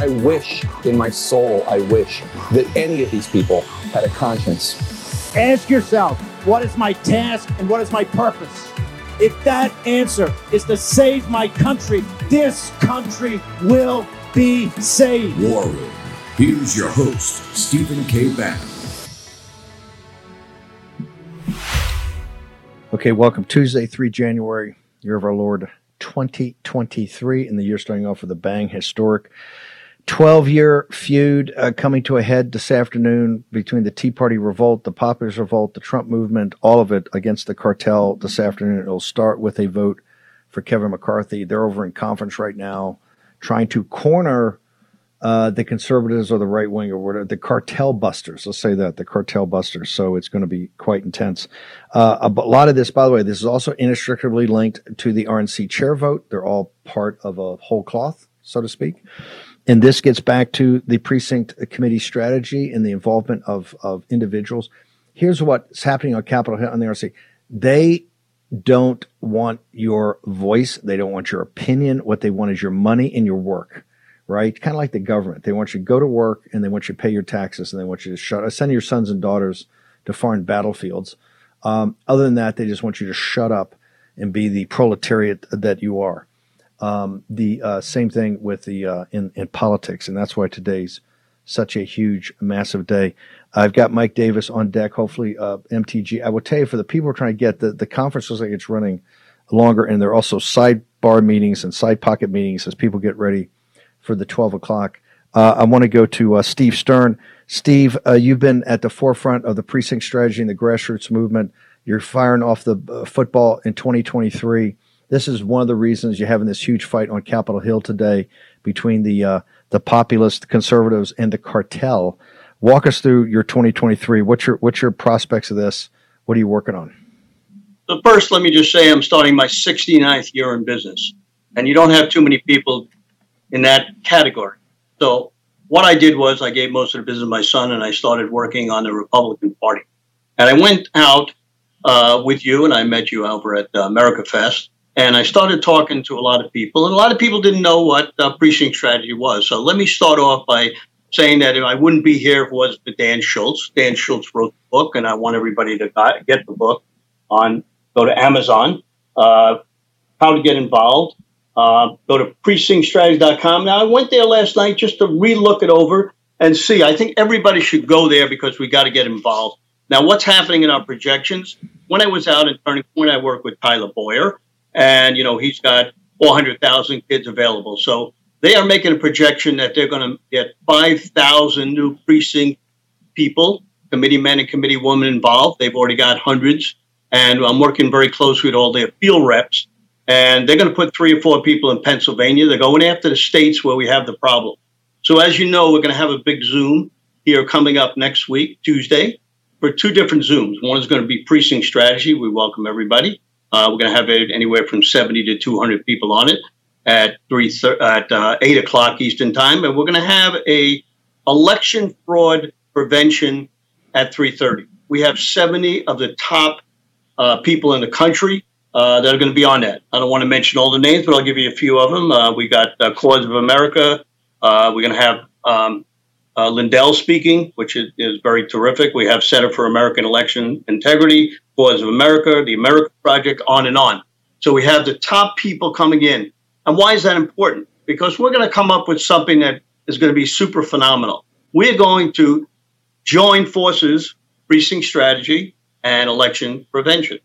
I wish in my soul, I wish that any of these people had a conscience. Ask yourself, what is my task and what is my purpose? If that answer is to save my country, this country will be saved. War Room. Here's your host, Stephen K. Bannon. Okay, welcome. Tuesday, 3 January, year of our Lord 2023, and the year starting off with a bang, historic 12 year feud uh, coming to a head this afternoon between the Tea Party revolt, the Populist revolt, the Trump movement, all of it against the cartel this afternoon. It'll start with a vote for Kevin McCarthy. They're over in conference right now trying to corner uh, the conservatives or the right wing or whatever, the cartel busters. Let's say that the cartel busters. So it's going to be quite intense. Uh, a lot of this, by the way, this is also inextricably linked to the RNC chair vote. They're all part of a whole cloth, so to speak. And this gets back to the precinct committee strategy and the involvement of, of individuals. Here's what's happening on Capitol Hill on the RNC. They don't want your voice. They don't want your opinion. What they want is your money and your work right? Kind of like the government. They want you to go to work and they want you to pay your taxes and they want you to shut, send your sons and daughters to foreign battlefields. Um, other than that, they just want you to shut up and be the proletariat that you are. Um, the uh, same thing with the uh, in in politics, and that's why today's such a huge, massive day. I've got Mike Davis on deck. Hopefully, uh, MTG. I will tell you for the people trying to get the the conference looks like it's running longer, and there are also sidebar meetings and side pocket meetings as people get ready for the 12 o'clock. Uh, I want to go to uh, Steve Stern. Steve, uh, you've been at the forefront of the precinct strategy and the grassroots movement. You're firing off the football in 2023. This is one of the reasons you're having this huge fight on Capitol Hill today between the uh, the populist conservatives and the cartel. Walk us through your 2023. What's your what's your prospects of this? What are you working on? So first, let me just say I'm starting my 69th year in business, and you don't have too many people in that category. So what I did was I gave most of the business to my son, and I started working on the Republican Party. And I went out uh, with you, and I met you over at uh, America Fest, and I started talking to a lot of people, and a lot of people didn't know what uh, precinct strategy was. So let me start off by saying that I wouldn't be here if it wasn't for Dan Schultz. Dan Schultz wrote the book, and I want everybody to get the book on go to Amazon. Uh, how to get involved uh, go to precinctstrategy.com. Now, I went there last night just to relook it over and see. I think everybody should go there because we got to get involved. Now, what's happening in our projections? When I was out in Turning Point, I worked with Tyler Bowyer, and you know he's got 400,000 kids available. So they are making a projection that they're going to get 5,000 new precinct people, committee men and committee women involved. They've already got hundreds, and I'm working very closely with all their field reps and they're going to put three or four people in Pennsylvania. They're going after the states where we have the problem. So, as you know, we're going to have a big Zoom here coming up next week, Tuesday, for two different Zooms. One is going to be precinct strategy. We welcome everybody. Uh, we're going to have anywhere from 70 to 200 people on it at three at uh, eight o'clock Eastern time, and we're going to have a election fraud prevention at 3:30. We have 70 of the top uh, people in the country uh, that are going to be on that. I don't want to mention all the names, but I'll give you a few of them. Uh, we got uh, Cause of America. We're going to have um, uh, Lindell speaking, which is, is, very terrific. We have Center for American Election Integrity, Cause of America, the America Project, on and on. So we have the top people coming in. And why is that important? Because we're going to come up with something that is going to be super phenomenal. We're going to join forces, precinct strategy, and election prevention.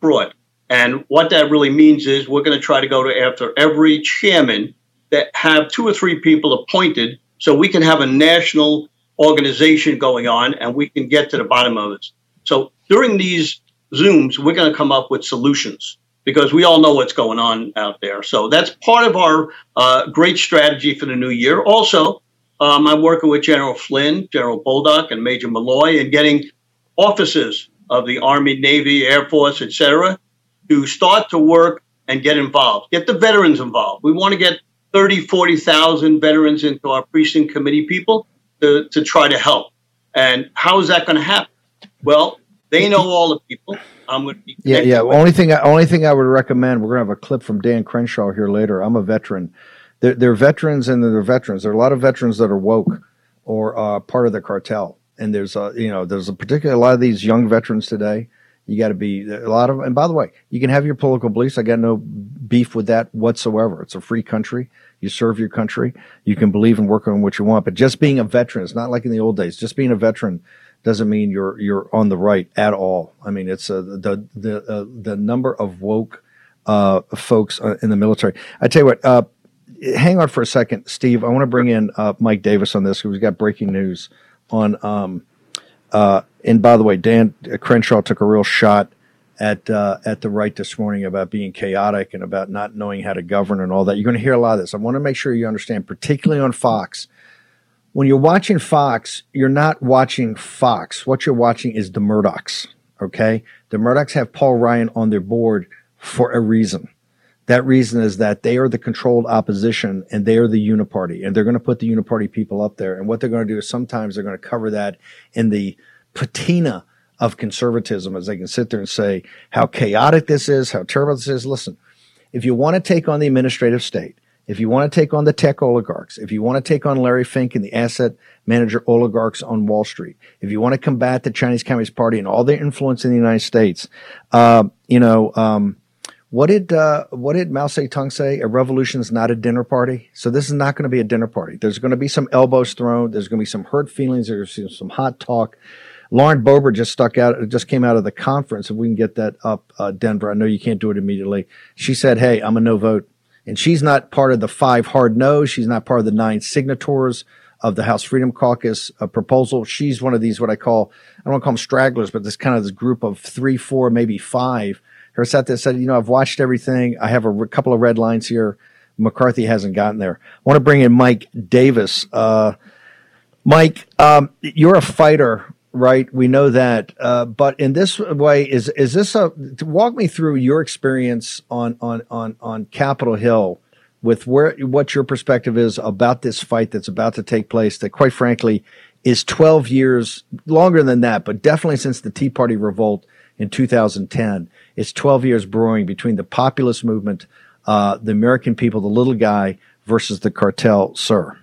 Fraud. And what that really means is we're going to try to go to after every chairman that have two or three people appointed so we can have a national organization going on and we can get to the bottom of it. So during these Zooms, we're going to come up with solutions because we all know what's going on out there. So that's part of our uh, great strategy for the new year. Also, um, I'm working with General Flynn, General Bolduc, and Major Malloy, and getting officers of the Army, Navy, Air Force, etc., to start to work and get involved. Get the veterans involved. We want to get 30, 40,000 veterans into our precinct committee people to, to try to help. And how is that going to happen? Well, they know all the people. I'm going to be yeah, yeah. With. Only thing, only thing I would recommend. We're going to have a clip from Dan Crenshaw here later. I'm a veteran. They're, they're veterans, and they're veterans. There are a lot of veterans that are woke or uh, part of the cartel. And there's a, you know, there's a particular a lot of these young veterans today. You got to be a lot of. And by the way, you can have your political beliefs. I got no beef with that whatsoever. It's a free country. You serve your country. You can believe and work on what you want. But just being a veteran, it's not like in the old days. Just being a veteran doesn't mean you're you're on the right at all. I mean, it's uh, the the uh, the number of woke uh, folks uh, in the military. I tell you what. Uh, hang on for a second, Steve. I want to bring in uh, Mike Davis on this because we've got breaking news on. Um, and by the way, Dan Crenshaw took a real shot at uh, at the right this morning about being chaotic and about not knowing how to govern and all that. You're going to hear a lot of this. I want to make sure you understand, particularly on Fox when you're watching Fox, you're not watching Fox. What you're watching is the Murdochs. Okay. The Murdochs have Paul Ryan on their board for a reason. That reason is that they are the controlled opposition and they are the uniparty and they're going to put the uniparty people up there. And what they're going to do is sometimes they're going to cover that in the patina of conservatism as they can sit there and say how chaotic this is, how terrible this is. Listen, if you want to take on the administrative state, if you want to take on the tech oligarchs, if you want to take on Larry Fink and the asset manager oligarchs on Wall Street, if you want to combat the Chinese Communist Party and all their influence in the United States, uh, you know, um, what did uh, what did Mao Zedong say? A revolution is not a dinner party. So this is not going to be a dinner party. There's going to be some elbows thrown. There's going to be some hurt feelings. There's some hot talk. Lauren Boebert just stuck out, just came out of the conference. If we can get that up, uh, Denver, I know you can't do it immediately. She said, "Hey, I'm a no vote and she's not part of the five hard no's. She's not part of the nine signatories of the House Freedom Caucus uh, proposal. She's one of these, what I call, I don't want to call them stragglers, but this kind of this group of three, four, maybe five. Her sat there said, you know, I've watched everything. I have a r- couple of red lines here. McCarthy hasn't gotten there. I want to bring in Mike Davis. Uh, Mike, um, you're a fighter right? We know that. Uh, but in this way, is is this a walk me through your experience on on on on Capitol Hill with where what your perspective is about this fight that's about to take place that quite frankly is 12 years longer than that, but definitely since the Tea Party revolt in 2010, it's 12 years brewing between the populist movement, uh, the American people, the little guy versus the cartel, sir.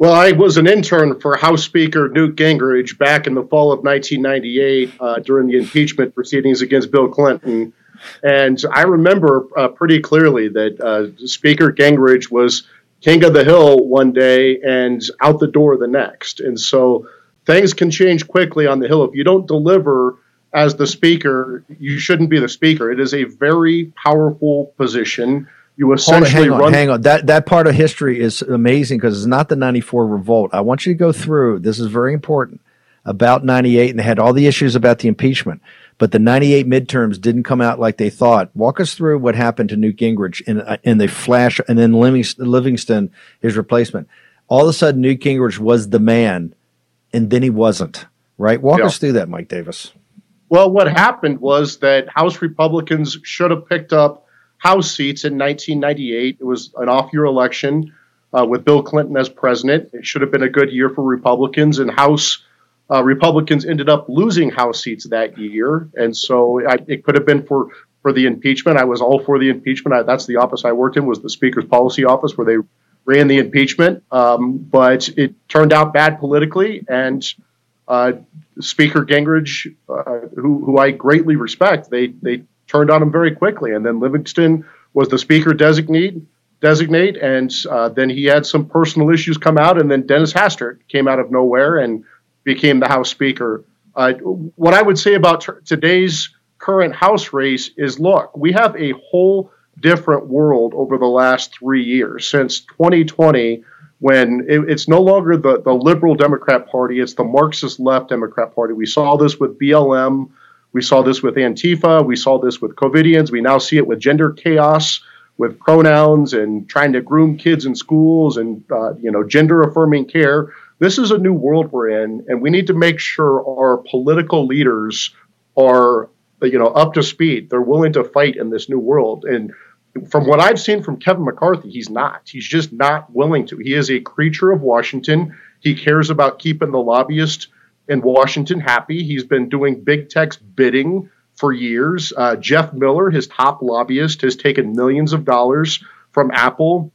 Well, I was an intern for House Speaker Newt Gingrich back in the fall of 1998 uh, during the impeachment proceedings against Bill Clinton. And I remember uh, pretty clearly that uh, Speaker Gingrich was king of the hill one day and out the door the next. And so things can change quickly on the hill. If you don't deliver as the speaker, you shouldn't be the speaker. It is a very powerful position. You essentially on, hang run. On, hang on, that that part of history is amazing because it's not the '94 revolt. I want you to go through. This is very important about '98, and they had all the issues about the impeachment. But the '98 midterms didn't come out like they thought. Walk us through what happened to Newt Gingrich in uh, in the flash, and then Livingston, his replacement. All of a sudden, Newt Gingrich was the man, and then he wasn't. Right? Walk yeah. us through that, Mike Davis. Well, what happened was that House Republicans should have picked up House seats in 1998. It was an off year election uh, with Bill Clinton as president. It should have been a good year for Republicans, and House uh, Republicans ended up losing House seats that year. And so I, it could have been for, for the impeachment. I was all for the impeachment. I, that's the office I worked in was the Speaker's policy office where they ran the impeachment. Um, but it turned out bad politically, and uh, Speaker Gingrich, uh, who, who I greatly respect, they they turned on him very quickly. And then Livingston was the speaker designate, designate, and uh, then he had some personal issues come out, and then Dennis Hastert came out of nowhere and became the House Speaker. Uh, what I would say about t- today's current House race is, look, we have a whole different world over the last three years since 2020 when it, it's no longer the, the liberal Democrat Party, it's the Marxist left Democrat Party. We saw this with BLM we saw this with Antifa. We saw this with COVIDians. We now see it with gender chaos. with pronouns and trying to groom kids in schools and uh, you know gender affirming care. This is a new world we're in, and we need to make sure our political leaders are you know up to speed. They're willing to fight in this new world. And from what I've seen from Kevin McCarthy, he's not. He's just not willing to. He is a creature of Washington. He cares about keeping the lobbyist in Washington happy. He's been doing big tech's bidding for years. Uh, Jeff Miller, his top lobbyist, has taken millions of dollars from Apple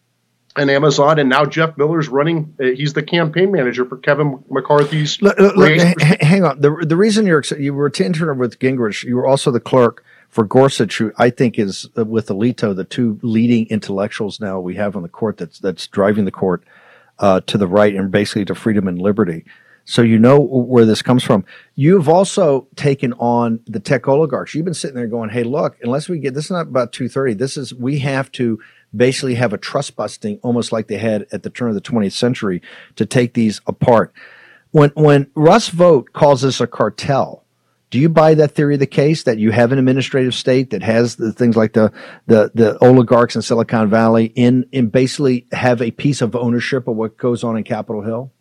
and Amazon, and now Jeff Miller's running. Uh, he's the campaign manager for Kevin McCarthy's. Look, look, look, hang on. The the reason you're you were intern with Gingrich, you were also the clerk for Gorsuch, who I think is uh, with Alito the two leading intellectuals now we have on the court that's that's driving the court uh, to the right and basically to freedom and liberty. So you know where this comes from. You've also taken on the tech oligarchs. You've been sitting there going, "Hey, look, unless we get this is not about 230. This is we have to basically have a trust busting, almost like they had at the turn of the 20th century, to take these apart." When when Russ Vought calls this a cartel, do you buy that theory of the case that you have an administrative state that has the things like the the the oligarchs in Silicon Valley in in basically have a piece of ownership of what goes on in Capitol Hill?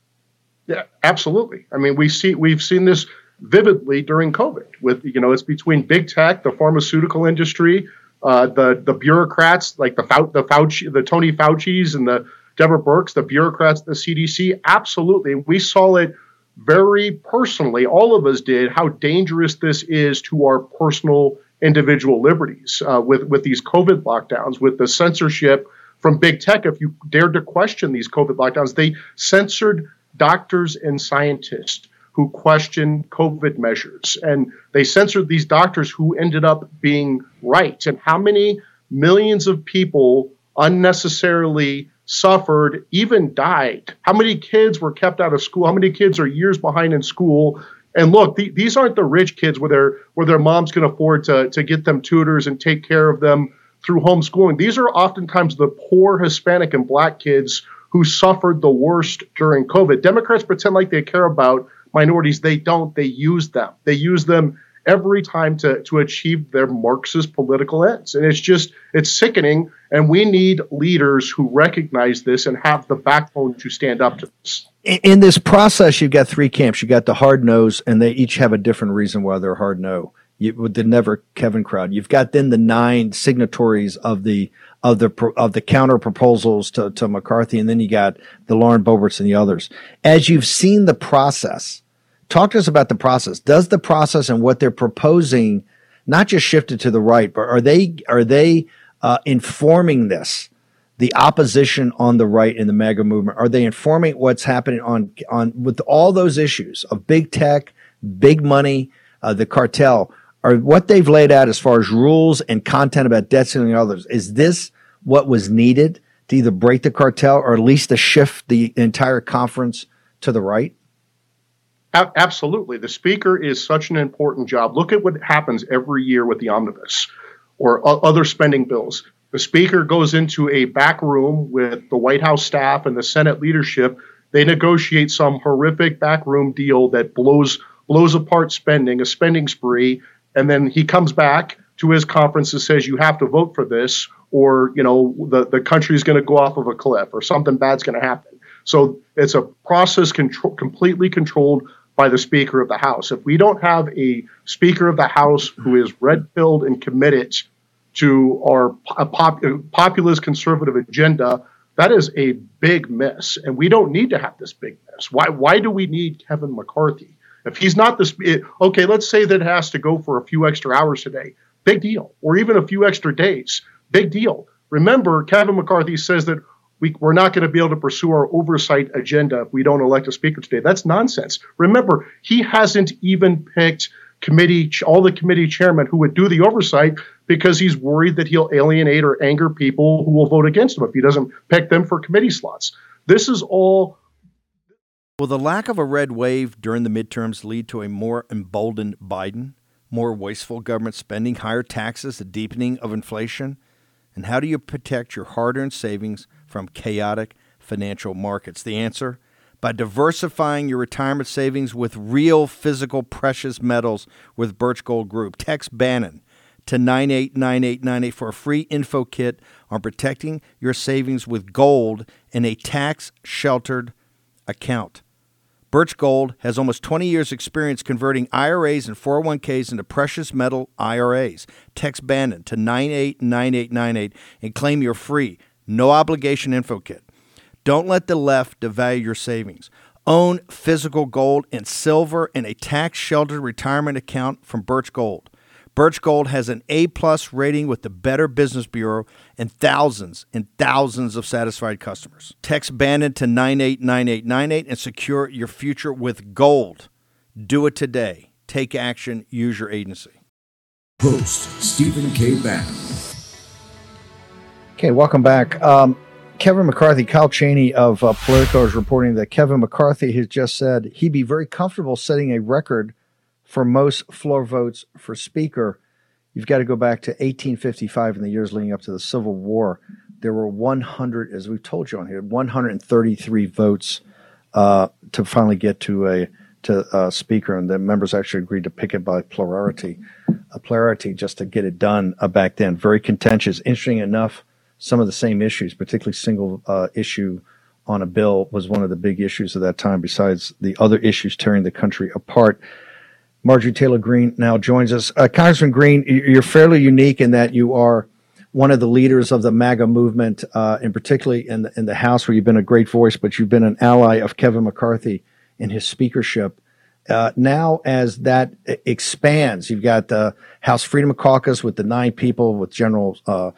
Yeah, absolutely. I mean, we see we've seen this vividly during COVID. With you know, it's between big tech, the pharmaceutical industry, uh, the the bureaucrats like the Fau- the Fauci, the Tony Fauci's, and the Deborah Birx, the bureaucrats, the CDC. Absolutely, we saw it very personally. All of us did how dangerous this is to our personal individual liberties uh, with with these COVID lockdowns, with the censorship from big tech. If you dared to question these COVID lockdowns, they censored doctors and scientists who questioned COVID measures. And they censored these doctors who ended up being right. And how many millions of people unnecessarily suffered, even died? How many kids were kept out of school? How many kids are years behind in school? And look, the, these aren't the rich kids where their where their moms can afford to, to get them tutors and take care of them through homeschooling. These are oftentimes the poor Hispanic and black kids who suffered the worst during COVID. Democrats pretend like they care about minorities. They don't. They use them. They use them every time to, to achieve their Marxist political ends. And it's just, it's sickening. And we need leaders who recognize this and have the backbone to stand up to this. In this process, you've got three camps. You've got the hard nose, and they each have a different reason why they're hard no. You, with the never Kevin crowd. You've got then the nine signatories of the of the of the counter proposals to, to McCarthy, and then you got the Lauren Boeberts and the others. As you've seen the process, talk to us about the process. Does the process and what they're proposing not just shifted to the right, but are they are they uh, informing this? The opposition on the right in the MAGA movement are they informing what's happening on on with all those issues of big tech, big money, uh, the cartel? Are what they've laid out as far as rules and content about debt ceiling and others? Is this what was needed to either break the cartel or at least to shift the entire conference to the right? Absolutely. The speaker is such an important job. Look at what happens every year with the omnibus or other spending bills. The speaker goes into a back room with the White House staff and the Senate leadership. They negotiate some horrific backroom deal that blows blows apart spending, a spending spree, and then he comes back to his conference and says you have to vote for this or you know the, the country is going to go off of a cliff or something bad's going to happen. So it's a process control, completely controlled by the speaker of the house. If we don't have a speaker of the house who is red pilled and committed to our pop, populist conservative agenda that is a big miss. And we don't need to have this big miss. Why why do we need kevin mccarthy? If he's not the okay let's say that it has to go for a few extra hours today big deal or even a few extra days Big deal. Remember, Kevin McCarthy says that we, we're not going to be able to pursue our oversight agenda if we don't elect a speaker today. That's nonsense. Remember, he hasn't even picked committee all the committee chairmen who would do the oversight because he's worried that he'll alienate or anger people who will vote against him if he doesn't pick them for committee slots. This is all. Will the lack of a red wave during the midterms lead to a more emboldened Biden, more wasteful government spending, higher taxes, the deepening of inflation? And how do you protect your hard earned savings from chaotic financial markets? The answer? By diversifying your retirement savings with real physical precious metals with Birch Gold Group. Text Bannon to 989898 for a free info kit on protecting your savings with gold in a tax sheltered account. Birch Gold has almost 20 years' experience converting IRAs and 401ks into precious metal IRAs. Text Bannon to 989898 and claim your free, no obligation info kit. Don't let the left devalue your savings. Own physical gold and silver in a tax sheltered retirement account from Birch Gold. Birch Gold has an A plus rating with the Better Business Bureau and thousands and thousands of satisfied customers. Text Bannon to 989898 and secure your future with gold. Do it today. Take action. Use your agency. Host Stephen K. Bannon. Okay, welcome back. Um, Kevin McCarthy, Kyle Cheney of uh, Politico is reporting that Kevin McCarthy has just said he'd be very comfortable setting a record for most floor votes for Speaker, you've got to go back to 1855 in the years leading up to the Civil War. There were 100, as we've told you on here, 133 votes uh, to finally get to a to a Speaker, and the members actually agreed to pick it by plurality, a plurality just to get it done uh, back then. Very contentious. Interesting enough, some of the same issues, particularly single uh, issue on a bill, was one of the big issues of that time. Besides the other issues tearing the country apart. Marjorie Taylor Greene now joins us. Uh, Congressman Greene, you're fairly unique in that you are one of the leaders of the MAGA movement, uh, and particularly in the, in the House, where you've been a great voice, but you've been an ally of Kevin McCarthy in his speakership. Uh, now, as that expands, you've got the House Freedom Caucus with the nine people, with General uh,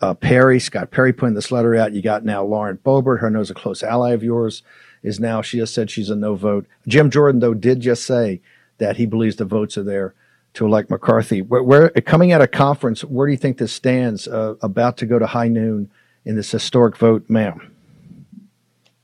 uh, Perry, Scott Perry putting this letter out. You got now Lauren Boebert, who knows a close ally of yours, is now, she just said she's a no vote. Jim Jordan, though, did just say that he believes the votes are there to elect McCarthy. Where, where coming at a conference, where do you think this stands? Uh, about to go to high noon in this historic vote, ma'am.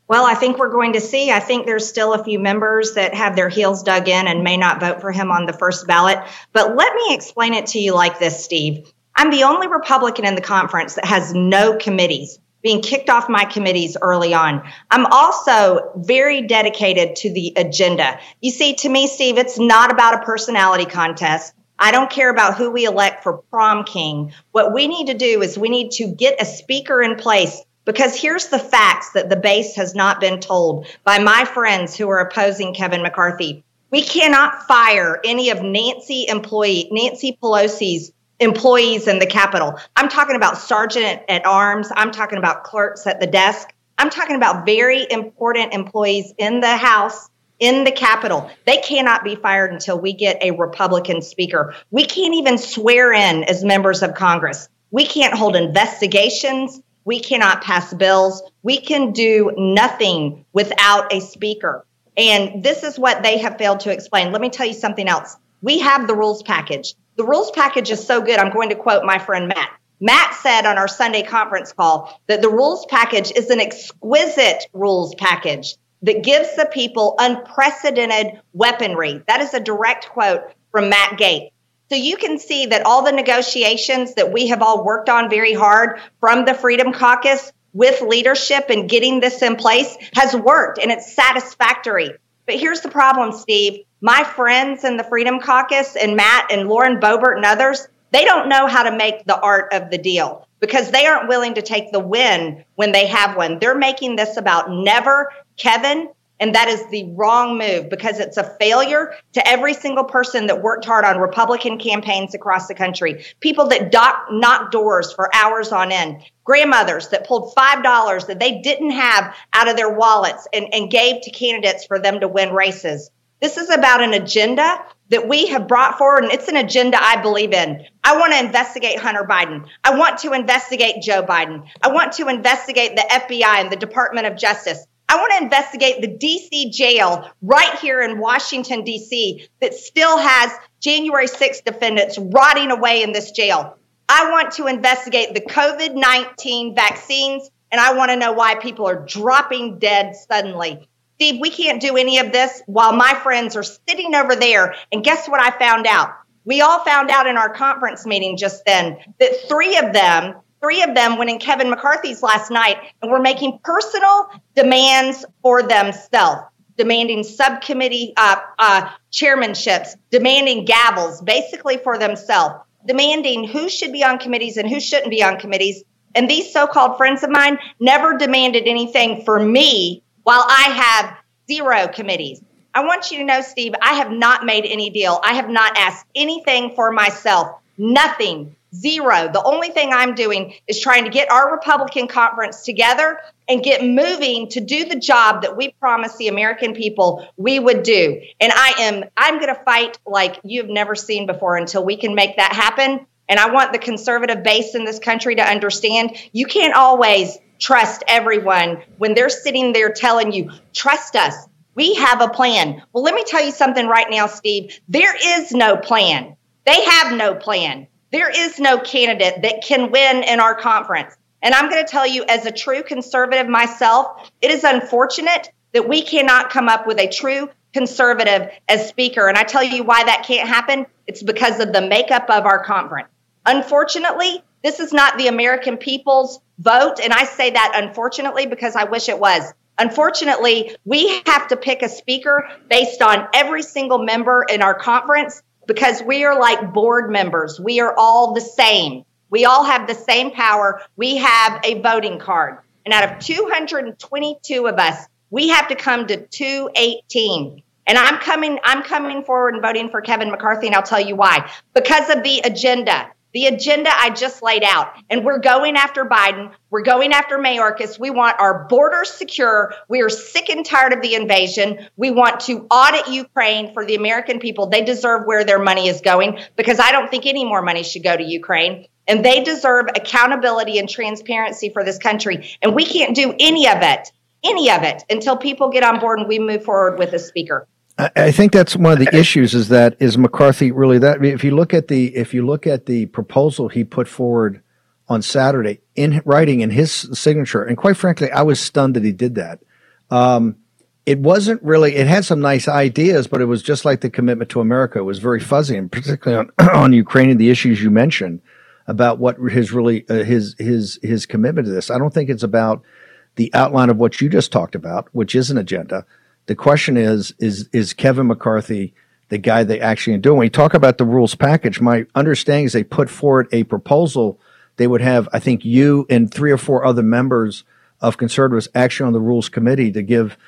Well, I think we're going to see. I think there's still a few members that have their heels dug in and may not vote for him on the first ballot. But let me explain it to you like this, Steve. I'm the only Republican in the conference that has no committees being kicked off my committees early on. I'm also very dedicated to the agenda. You see, to me, Steve, it's not about a personality contest. I don't care about who we elect for prom king. What we need to do is we need to get a speaker in place because here's the facts that the base has not been told by my friends who are opposing Kevin McCarthy. We cannot fire any of Nancy employee Nancy Pelosi's employees in the Capitol. I'm talking about sergeant at arms. I'm talking about clerks at the desk. I'm talking about very important employees in the House, in the Capitol. They cannot be fired until we get a Republican speaker. We can't even swear in as members of Congress. We can't hold investigations. We cannot pass bills. We can do nothing without a speaker. And this is what they have failed to explain. Let me tell you something else. We have the rules package. The rules package is so good. I'm going to quote my friend Matt. Matt said on our Sunday conference call that the rules package is an exquisite rules package that gives the people unprecedented weaponry. That is a direct quote from Matt Gaetz. So you can see that all the negotiations that we have all worked on very hard from the Freedom Caucus with leadership and getting this in place has worked and it's satisfactory. But here's the problem, Steve my friends in the Freedom Caucus and Matt and Lauren Boebert and others, they don't know how to make the art of the deal because they aren't willing to take the win when they have one. They're making this about never Kevin and that is the wrong move because it's a failure to every single person that worked hard on Republican campaigns across the country. People that knocked doors for hours on end. Grandmothers that pulled $5 that they didn't have out of their wallets and, and gave to candidates for them to win races. This is about an agenda that we have brought forward, and it's an agenda I believe in. I want to investigate Hunter Biden. I want to investigate Joe Biden. I want to investigate the FBI and the Department of Justice. I want to investigate the DC jail right here in Washington, DC, that still has January 6th defendants rotting away in this jail. I want to investigate the COVID 19 vaccines, and I want to know why people are dropping dead suddenly. Steve, we can't do any of this while my friends are sitting over there. And guess what I found out? We all found out in our conference meeting just then that three of them Three of them went in Kevin McCarthy's last night and were making personal demands for themselves, demanding subcommittee uh, uh, chairmanships, demanding gavels, basically for themselves. demanding who should be on committees and who shouldn't be on committees. And these so called friends of mine never demanded anything for me while I have zero committees. I want you to know, Steve, I have not made any deal. I have not asked anything for myself. Nothing. Zero. The only thing I'm doing is trying to get our Republican conference together and get moving to do the job that we promised the American people we would do. And I am I'm going to fight like you've never seen before until we can make that happen. And I want the conservative base in this country to understand you can't always trust everyone when they're sitting there telling you, trust us. We have a plan. Well, let me tell you something right now, Steve. There is no plan. They have no plan. There is no candidate that can win in our conference. And I'm going to tell you, as a true conservative myself, it is unfortunate that we cannot come up with a true conservative as speaker. And I tell you why that can't happen. It's because of the makeup of our conference. Unfortunately, this is not the American people's vote. And I say that unfortunately because I wish it was. Unfortunately, we have to pick a speaker based on every single member in our conference because we are like board members. We are all the same. We all have the same power. We have a voting card. And out of 222 of us, we have to come to 218. And I'm coming, I'm coming forward and voting for Kevin McCarthy, and I'll tell you why. Because of the agenda the agenda I just laid out. And we're going after Biden. We're going after Mayorkas. We want our borders secure. We are sick and tired of the invasion. We want to audit Ukraine for the American people. They deserve where their money is going because I don't think any more money should go to Ukraine. And they deserve accountability and transparency for this country. And we can't do any of it, any of it, until people get on board and we move forward with a speaker. I think that's one of the issues is that is McCarthy really that if you look at the if you look at the proposal he put forward on Saturday in writing in his signature, and quite frankly, I was stunned that he did that. Um, it wasn't really. It had some nice ideas, but it was just like the commitment to America. It was very fuzzy, and particularly on on Ukraine and the issues you mentioned about what his really uh, his his his commitment to this. I don't think it's about the outline of what you just talked about, which is an agenda. The question is, is is Kevin McCarthy the guy they actually do? When we talk about the rules package, my understanding is they put forward a proposal. They would have, I think, you and three or four other members of conservatives actually on the rules committee to give,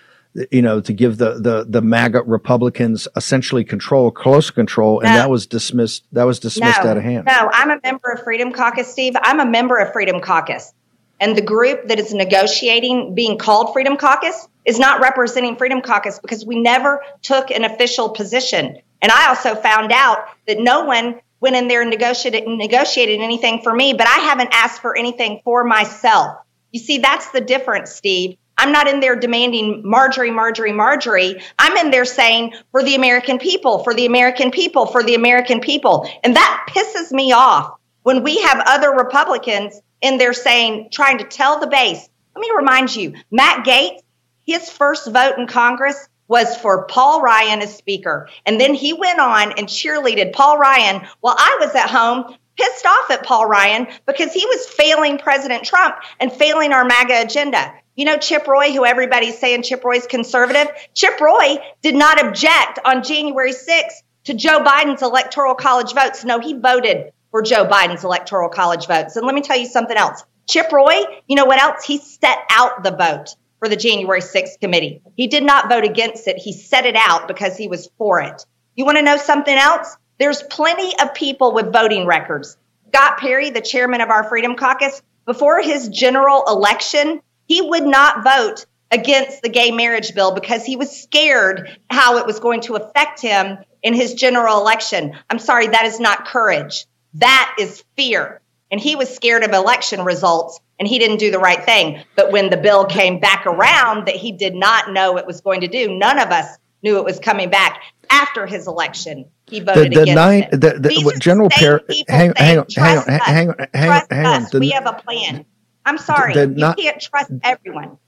you know, to give the the the MAGA Republicans essentially control, close control, and no. that was dismissed. That was dismissed no, out of hand. No, I'm a member of Freedom Caucus, Steve. I'm a member of Freedom Caucus, and the group that is negotiating, being called Freedom Caucus, is not representing Freedom Caucus because we never took an official position. And I also found out that no one went in there and negotiated, negotiated anything for me, but I haven't asked for anything for myself. You see, that's the difference, Steve. I'm not in there demanding Marjorie, Marjorie, Marjorie. I'm in there saying for the American people, for the American people, for the American people. And that pisses me off when we have other Republicans in there saying, trying to tell the base. Let me remind you, Matt Gaetz his first vote in Congress was for Paul Ryan as Speaker. And then he went on and cheerleaded Paul Ryan while I was at home pissed off at Paul Ryan because he was failing President Trump and failing our MAGA agenda. You know, Chip Roy, who everybody's saying Chip Roy's conservative, Chip Roy did not object on January 6th to Joe Biden's electoral college votes. No, he voted for Joe Biden's electoral college votes. And let me tell you something else. Chip Roy, you know what else? He set out the vote for the January 6th committee. He did not vote against it. He set it out because he was for it. You want to know something else? There's plenty of people with voting records. Scott Perry, the chairman of our Freedom Caucus, before his general election, he would not vote against the gay marriage bill because he was scared how it was going to affect him in his general election. I'm sorry, that is not courage. That is fear. And he was scared of election results and he didn't do the right thing. But when the bill came back around that he did not know it was going to do, none of us knew it was coming back after his election. He voted the, the against nine, it. The, the, General Perry, hang, hang, on, hang on, hang on, hang on, hang on. The, we have a plan. I'm sorry, you not, can't trust everyone.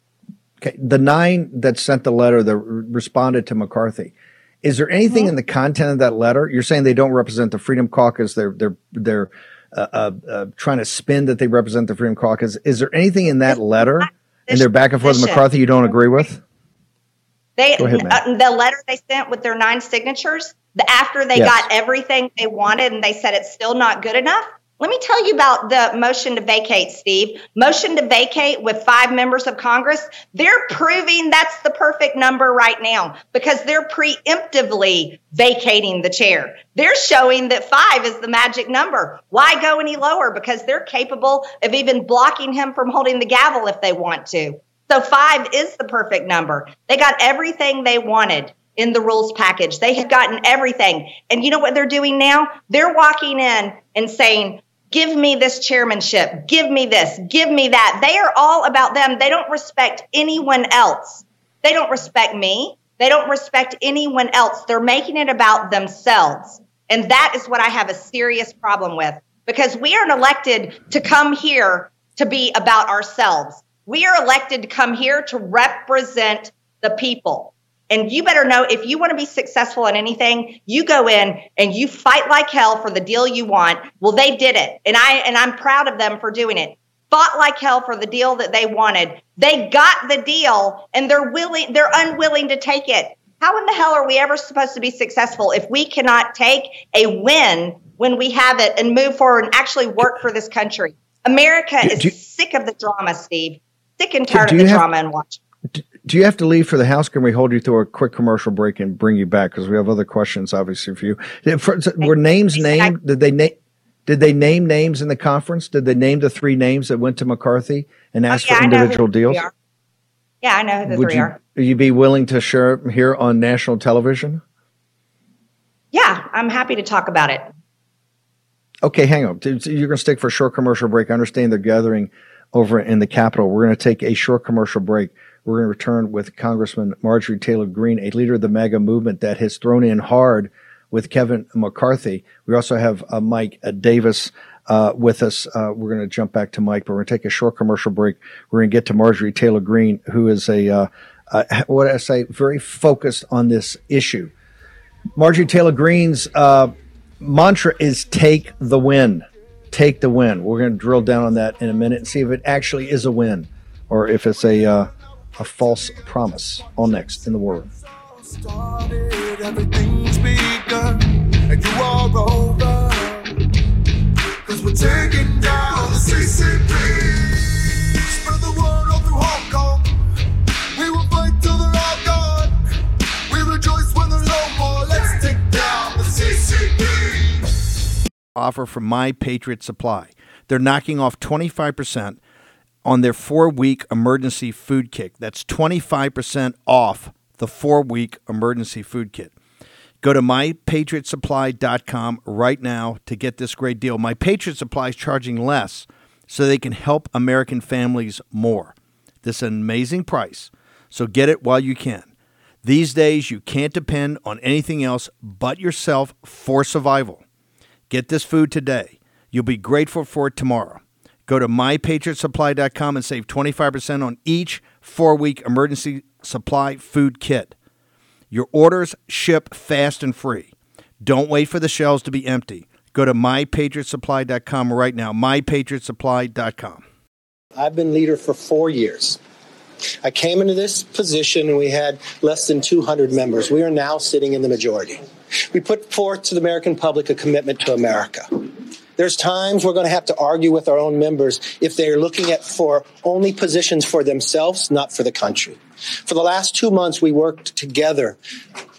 Okay, the nine that sent the letter that responded to McCarthy. Is there anything mm-hmm. in the content of that letter? You're saying they don't represent the Freedom Caucus. They're they're they're uh, uh, uh, trying to spin that they represent the Freedom Caucus. Is there anything in that letter and their back and forth with McCarthy you don't agree with? They ahead, uh, the letter they sent with their nine signatures after they yes. got everything they wanted and they said it's still not good enough. Let me tell you about the motion to vacate, Steve. Motion to vacate with five members of Congress. They're proving that's the perfect number right now because they're preemptively vacating the chair. They're showing that five is the magic number. Why go any lower? Because they're capable of even blocking him from holding the gavel if they want to. So five is the perfect number. They got everything they wanted in the rules package. They have gotten everything. And you know what they're doing now? They're walking in and saying, Give me this chairmanship. Give me this. Give me that. They are all about them. They don't respect anyone else. They don't respect me. They don't respect anyone else. They're making it about themselves. And that is what I have a serious problem with because we aren't elected to come here to be about ourselves. We are elected to come here to represent the people. And you better know if you want to be successful in anything, you go in and you fight like hell for the deal you want. Well, they did it. And I and I'm proud of them for doing it. Fought like hell for the deal that they wanted. They got the deal and they're willing they're unwilling to take it. How in the hell are we ever supposed to be successful if we cannot take a win when we have it and move forward and actually work for this country? America is do, sick of the drama, Steve. Sick and tired of the have, drama and watching do you have to leave for the house? Can we hold you through a quick commercial break and bring you back because we have other questions, obviously, for you. Were names named? Did they name? Did they name names in the conference? Did they name the three names that went to McCarthy and ask oh, yeah, for individual deals? Yeah, I know who the Would three you, are. Would you be willing to share here on national television? Yeah, I'm happy to talk about it. Okay, hang on. You're going to stick for a short commercial break. I understand they're gathering over in the Capitol. We're going to take a short commercial break. We're going to return with Congressman Marjorie Taylor Greene, a leader of the MAGA movement that has thrown in hard with Kevin McCarthy. We also have uh, Mike uh, Davis uh, with us. Uh, we're going to jump back to Mike, but we're going to take a short commercial break. We're going to get to Marjorie Taylor Greene, who is a uh, uh, what I say, very focused on this issue. Marjorie Taylor Greene's mantra is "Take the win." Take the win. We're going to drill down on that in a minute and see if it actually is a win or if it's a a false promise. All next in the world. Offer from My Patriot Supply. They're knocking off 25% on their four week emergency food kit. That's 25% off the four week emergency food kit. Go to mypatriotsupply.com right now to get this great deal. My Patriot Supply is charging less so they can help American families more. This is an amazing price, so get it while you can. These days, you can't depend on anything else but yourself for survival. Get this food today. You'll be grateful for it tomorrow. Go to mypatriotsupply.com and save 25% on each four week emergency supply food kit. Your orders ship fast and free. Don't wait for the shelves to be empty. Go to mypatriotsupply.com right now. Mypatriotsupply.com. I've been leader for four years. I came into this position and we had less than 200 members. We are now sitting in the majority. We put forth to the American public a commitment to America. There's times we're going to have to argue with our own members if they're looking at for only positions for themselves, not for the country. For the last two months, we worked together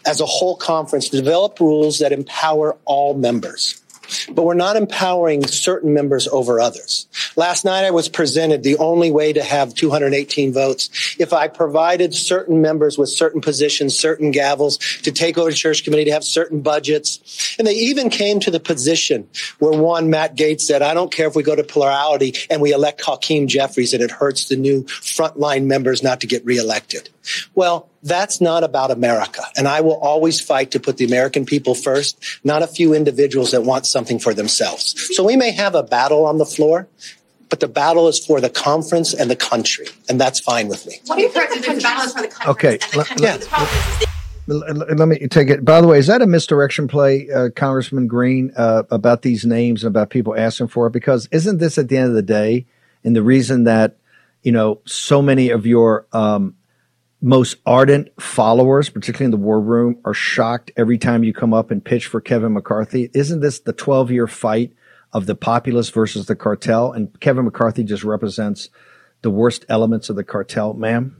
as a whole conference to develop rules that empower all members but we're not empowering certain members over others. Last night I was presented the only way to have 218 votes if I provided certain members with certain positions, certain gavels to take over the church committee, to have certain budgets. And they even came to the position where one, Matt Gaetz said, I don't care if we go to plurality and we elect Hakeem Jeffries and it hurts the new frontline members not to get reelected. Well, that's not about America. And I will always fight to put the American people first, not a few individuals that want something for themselves. So we may have a battle on the floor, but the battle is for the conference and the country. And that's fine with me. What do you think the battle is for the conference okay. and the country? Yeah. Let me take it. By the way, is that a misdirection play, uh, Congressman Greene, uh, about these names, and about people asking for it? Because isn't this at the end of the day, and the reason that you know so many of your um, most ardent followers, particularly in the war room, are shocked every time you come up and pitch for Kevin McCarthy. Isn't this the 12 year fight of the populace versus the cartel? And Kevin McCarthy just represents the worst elements of the cartel, ma'am?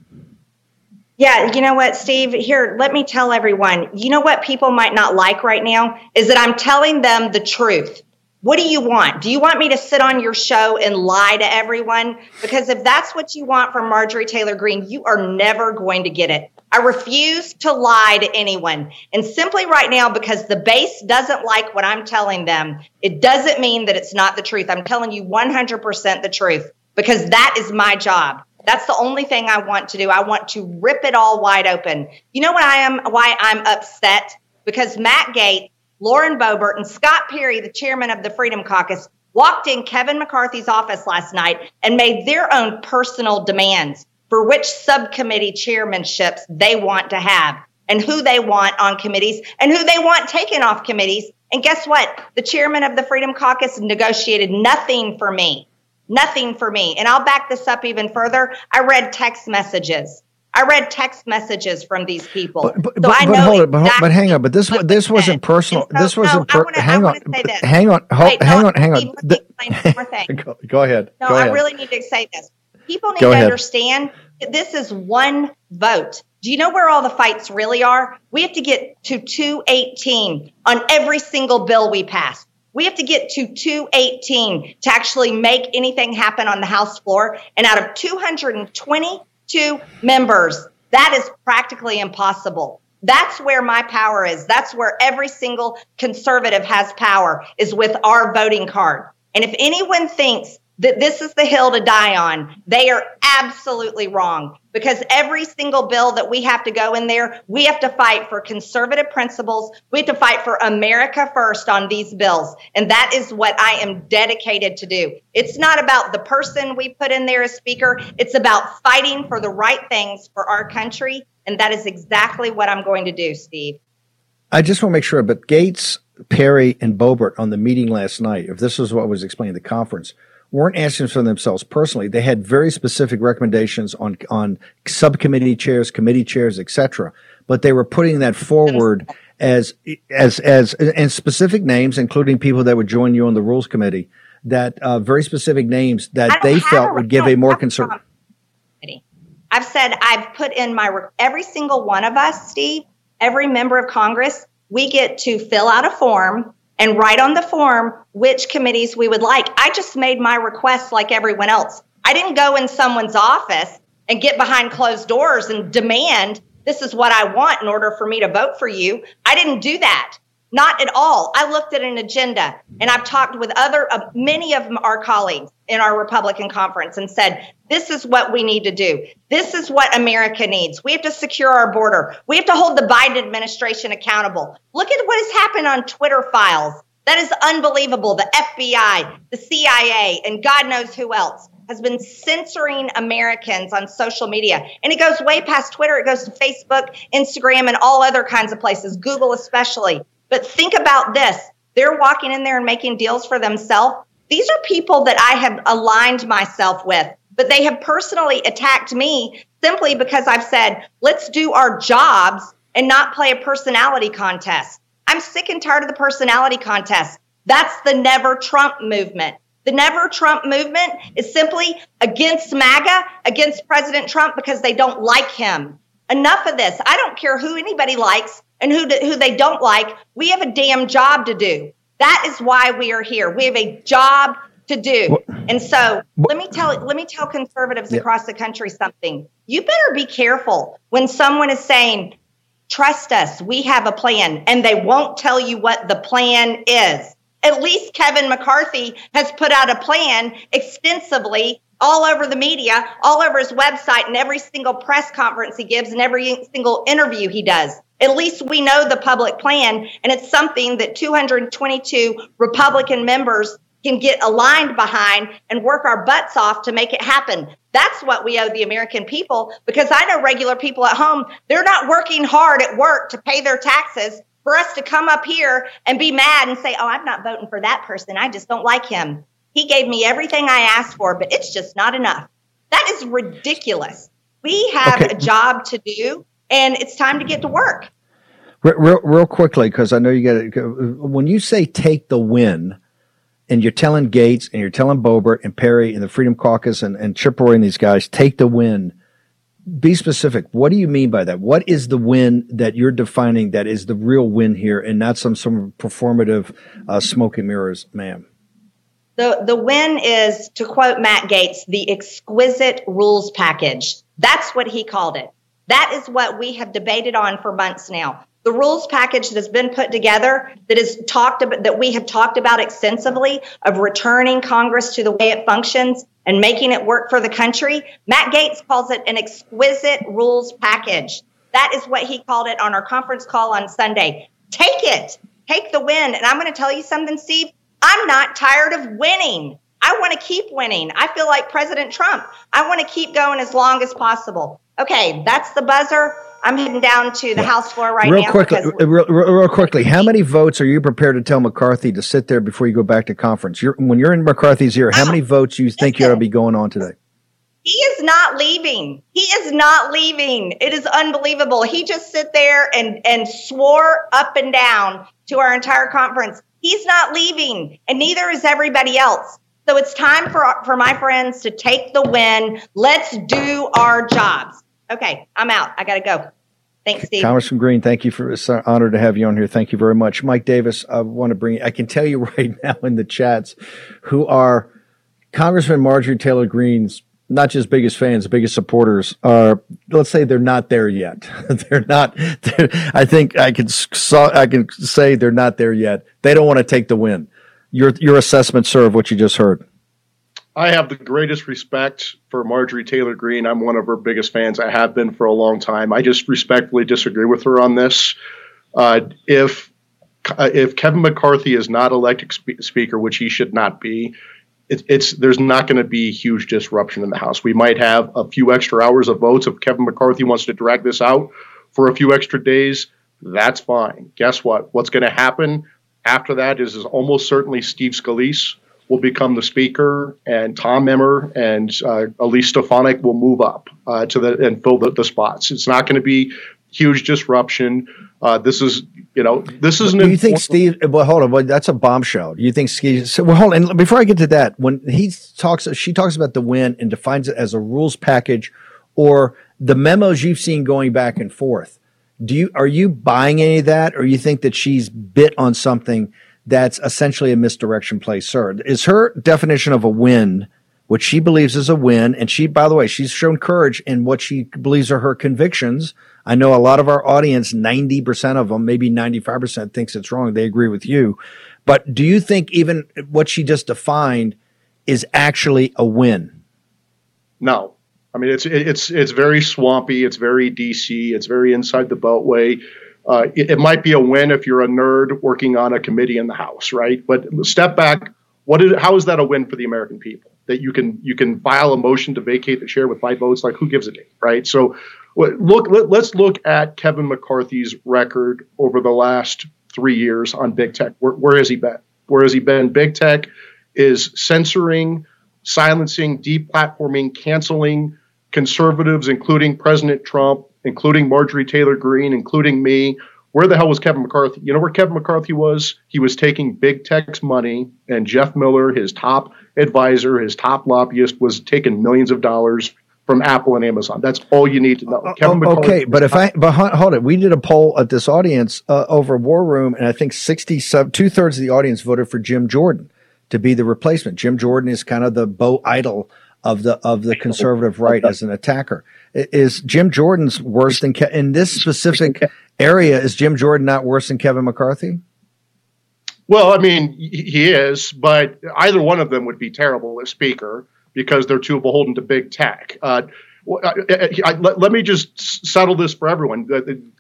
Yeah, you know what, Steve? Here, let me tell everyone. You know what people might not like right now is that I'm telling them the truth. What do you want? Do you want me to sit on your show and lie to everyone? Because if that's what you want from Marjorie Taylor Greene, you are never going to get it. I refuse to lie to anyone. And simply right now, because the base doesn't like what I'm telling them, it doesn't mean that it's not the truth. I'm telling you 100% the truth because that is my job. That's the only thing I want to do. I want to rip it all wide open. You know what I am why I'm upset? Because Matt Gaetz Lauren Boebert and Scott Perry, the chairman of the Freedom Caucus, walked in Kevin McCarthy's office last night and made their own personal demands for which subcommittee chairmanships they want to have and who they want on committees and who they want taken off committees. And guess what? The chairman of the Freedom Caucus negotiated nothing for me. Nothing for me. And I'll back this up even further. I read text messages I read text messages from these people. But, but, so but, but hold it, but, but hang on. But this this wasn't personal. So, this wasn't. No, per- wanna, hang, on, hang on. Wait, hang no, on. Hang on. Hang on. go, go, ahead. No, go I ahead. really need to say this. People need go to ahead. understand that this is one vote. Do you know where all the fights really are? We have to get to 218 on every single bill we pass. We have to get to 218 to actually make anything happen on the House floor. And out of 220 to members. That is practically impossible. That's where my power is. That's where every single conservative has power is with our voting card. And if anyone thinks that this is the hill to die on, they are absolutely wrong because every single bill that we have to go in there, we have to fight for conservative principles. We have to fight for America first on these bills. And that is what I am dedicated to do. It's not about the person we put in there as speaker, it's about fighting for the right things for our country. And that is exactly what I'm going to do, Steve. I just want to make sure, but Gaetz, Perry, and Boebert on the meeting last night, if this is what was explained in the conference, weren't asking for themselves personally. They had very specific recommendations on on subcommittee chairs, committee chairs, etc. But they were putting that forward as as as and specific names, including people that would join you on the rules committee. That uh, very specific names that they felt would give a more conservative. I've said I've put in my every single one of us, Steve, every member of Congress, we get to fill out a form and write on the form which committees we would like. I just made my request like everyone else. I didn't go in someone's office and get behind closed doors and demand this is what I want in order for me to vote for you. I didn't do that. Not at all. I looked at an agenda and I've talked with other, uh, many of our colleagues in our Republican conference and said, this is what we need to do. This is what America needs. We have to secure our border. We have to hold the Biden administration accountable. Look at what has happened on Twitter files. That is unbelievable. The FBI, the CIA, and God knows who else has been censoring Americans on social media. And it goes way past Twitter. It goes to Facebook, Instagram, and all other kinds of places, Google especially. But think about this they're walking in there and making deals for themselves. These are people that I have aligned myself with, but they have personally attacked me simply because I've said, let's do our jobs and not play a personality contest. I'm sick and tired of the personality contest. That's the never Trump movement. The never Trump movement is simply against MAGA, against President Trump because they don't like him. Enough of this. I don't care who anybody likes and who, who they don't like. We have a damn job to do. That is why we are here. We have a job to do. And so let me tell let me tell conservatives yep. across the country something. You better be careful when someone is saying, trust us, we have a plan, and they won't tell you what the plan is. At least Kevin McCarthy has put out a plan extensively all over the media, all over his website, and every single press conference he gives and every single interview he does. At least we know the public plan, and it's something that 222 Republican members can get aligned behind and work our butts off to make it happen. That's what we owe the American people because I know regular people at home, they're not working hard at work to pay their taxes for us to come up here and be mad and say, oh, I'm not voting for that person. I just don't like him. He gave me everything I asked for, but it's just not enough. That is ridiculous. We have Okay. a job to do, and it's time to get to work. Real, real quickly, because I know you got it. When you say take the win, and you're telling Gaetz and you're telling Boebert and Perry and the Freedom Caucus and, and Chip Roy and these guys, take the win. Be specific. What do you mean by that? What is the win that you're defining that is the real win here and not some some performative uh, smoke and mirrors, ma'am? The the win is, to quote Matt Gaetz, the exquisite rules package. That's what he called it. That is what we have debated on for months now. The rules package that has been put together, that is talked about, that we have talked about extensively, of returning Congress to the way it functions and making it work for the country. Matt Gaetz calls it an exquisite rules package. That is what he called it on our conference call on Sunday. Take it, take the win. And I'm going to tell you something, Steve. I'm not tired of winning. I want to keep winning. I feel like President Trump. I want to keep going as long as possible. Okay, that's the buzzer. I'm heading down to the House floor right real now. quickly, uh, real, real, real quickly, how many votes are you prepared to tell McCarthy to sit there before you go back to conference? You're, when you're in McCarthy's ear, how many votes do you think you ought to be going on today? He is not leaving. He is not leaving. It is unbelievable. He just sit there and and swore up and down to our entire conference. He's not leaving, and neither is everybody else. So it's time for for my friends to take the win. Let's do our jobs. Okay, I'm out. I got to go. Thanks, Steve. Congressman Greene, thank you for it's an honor to have you on here. Thank you very much. Mike Davis, I want to bring I can tell you right now in the chats who are Congressman Marjorie Taylor Greene's not just biggest fans, biggest supporters are let's say they're not there yet. they're not they're, I think I can I can say they're not there yet. They don't want to take the win. Your your assessment, sir, of what you just heard. I have the greatest respect for Marjorie Taylor Greene. I'm one of her biggest fans. I have been for a long time. I just respectfully disagree with her on this. Uh, if uh, if Kevin McCarthy is not elected spe- speaker, which he should not be, it, it's there's not going to be huge disruption in the House. We might have a few extra hours of votes if Kevin McCarthy wants to drag this out for a few extra days. That's fine. Guess what? What's going to happen after that is, is almost certainly Steve Scalise will become the speaker, and Tom Emmer and uh, Elise Stefanik will move up uh, to the and fill the, the spots. It's not going to be huge disruption. Uh, this is, you know, this is an. Do you think Steve? Well, hold on. Well, that's a bombshell. Do you think Steve? So, well, hold on. Before I get to that, when he talks, she talks about the win and defines it as a rules package, or the memos you've seen going back and forth. Do you are you buying any of that, or you think that she's bit on something that's essentially a misdirection play, sir? Is her definition of a win? What she believes is a win, and she, by the way, she's shown courage in what she believes are her convictions. I know a lot of our audience, 90% of them, maybe 95% thinks it's wrong. They agree with you. But do you think even what she just defined is actually a win? No, I mean it's it's it's very swampy. It's very DC. It's very inside the beltway. Uh, it, it might be a win if you're a nerd working on a committee in the House, right? But step back. What is how is that a win for the American people? That you can you can file a motion to vacate the chair with five votes. Like who gives a damn, right? So look let, let's look at Kevin McCarthy's record over the last three years on big tech. Where, where has he been? Where has he been? Big tech is censoring, silencing, deplatforming, canceling conservatives, including President Trump, including Marjorie Taylor Greene, including me. Where the hell was Kevin McCarthy? You know where Kevin McCarthy was? He was taking big tech's money, and Jeff Miller, his top advisor, his top lobbyist, was taking millions of dollars from Apple and Amazon. That's all you need to know. Kevin McCarthy okay, but if I but hold it, we did a poll at this audience uh, over War Room, and I think sixty-seven, two thirds of the audience voted for Jim Jordan to be the replacement. Jim Jordan is kind of the beau ideal of the of the conservative right as an attacker. Is Jim Jordan's worse than Ke- in this specific area? Is Jim Jordan not worse than Kevin McCarthy? Well, I mean, he is, but either one of them would be terrible as speaker because they're too beholden to big tech. Uh, I, I, I- let, let me just settle this for everyone.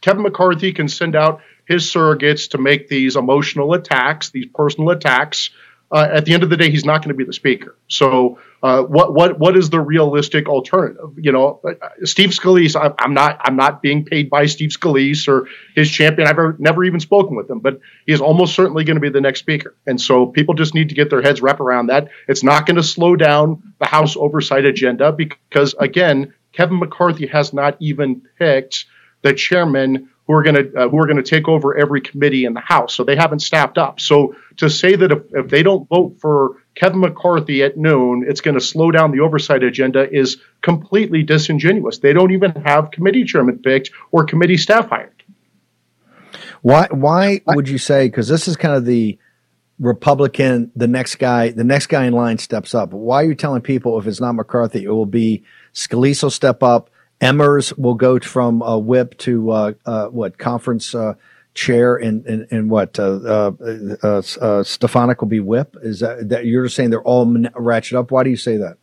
Kevin McCarthy can send out his surrogates to make these emotional attacks, these personal attacks. Uh, at the end of the day, he's not going to be the speaker. So, uh, what what what is the realistic alternative? You know, Steve Scalise. I, I'm not I'm not being paid by Steve Scalise or his champion. I've ever, never even spoken with him, but he is almost certainly going to be the next speaker. And so, people just need to get their heads wrapped around that. It's not going to slow down the House oversight agenda because, again, Kevin McCarthy has not even picked the chairman who are going to uh, who are going to take over every committee in the House. So they haven't staffed up. So to say that if, if they don't vote for Kevin McCarthy at noon, it's going to slow down the oversight agenda is completely disingenuous. They don't even have committee chairman picked or committee staff hired. Why? Why would you say? Because this is kind of the Republican. The next guy, the next guy in line steps up. Why are you telling people if it's not McCarthy, it will be Scalise will step up, Emmers will go from uh, whip to uh, uh, what conference uh, chair, and and, and what uh, uh, Stefanik will be whip. Is that that you're saying they're all ratchet up? Why do you say that?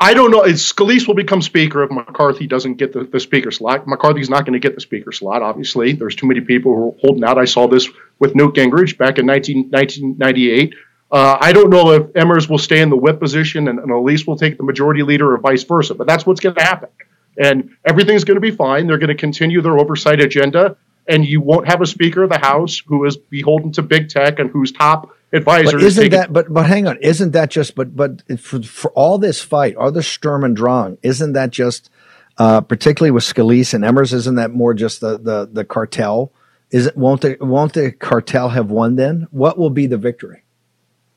I don't know. It's Scalise will become speaker if McCarthy doesn't get the, the speaker slot. McCarthy's not going to get the speaker slot, obviously. There's too many people who are holding out. I saw this with Newt Gingrich back in 19, 1998. Uh, I don't know if Emmers will stay in the whip position and, and Elise will take the majority leader or vice versa, but that's what's going to happen. And everything's going to be fine. They're going to continue their oversight agenda, and you won't have a Speaker of the House who is beholden to big tech and whose top advisor. But isn't that? But but hang on, isn't that just? But but for, for all this fight, all the Sturm and Drang, isn't that just? Uh, particularly with Scalise and Emmers, isn't that more just the the the cartel? Is it won't the won't the cartel have won then? What will be the victory?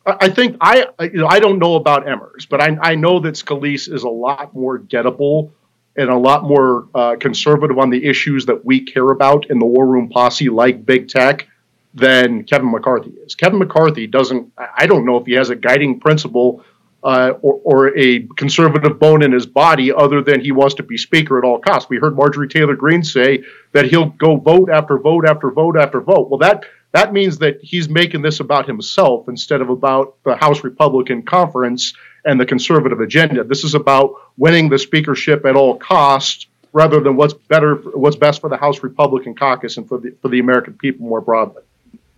I think I you know I don't know about Emmers, but I I know that Scalise is a lot more gettable and a lot more uh, conservative on the issues that we care about in the War Room Posse, like big tech than Kevin McCarthy is. Kevin McCarthy doesn't, I don't know if he has a guiding principle uh, or, or, a conservative bone in his body other than he wants to be speaker at all costs. We heard Marjorie Taylor Greene say that he'll go vote after vote after vote after vote. Well, that that means that he's making this about himself instead of about the House Republican conference and the conservative agenda. This is about winning the speakership at all costs rather than what's better what's best for the House Republican caucus and for the for the American people more broadly.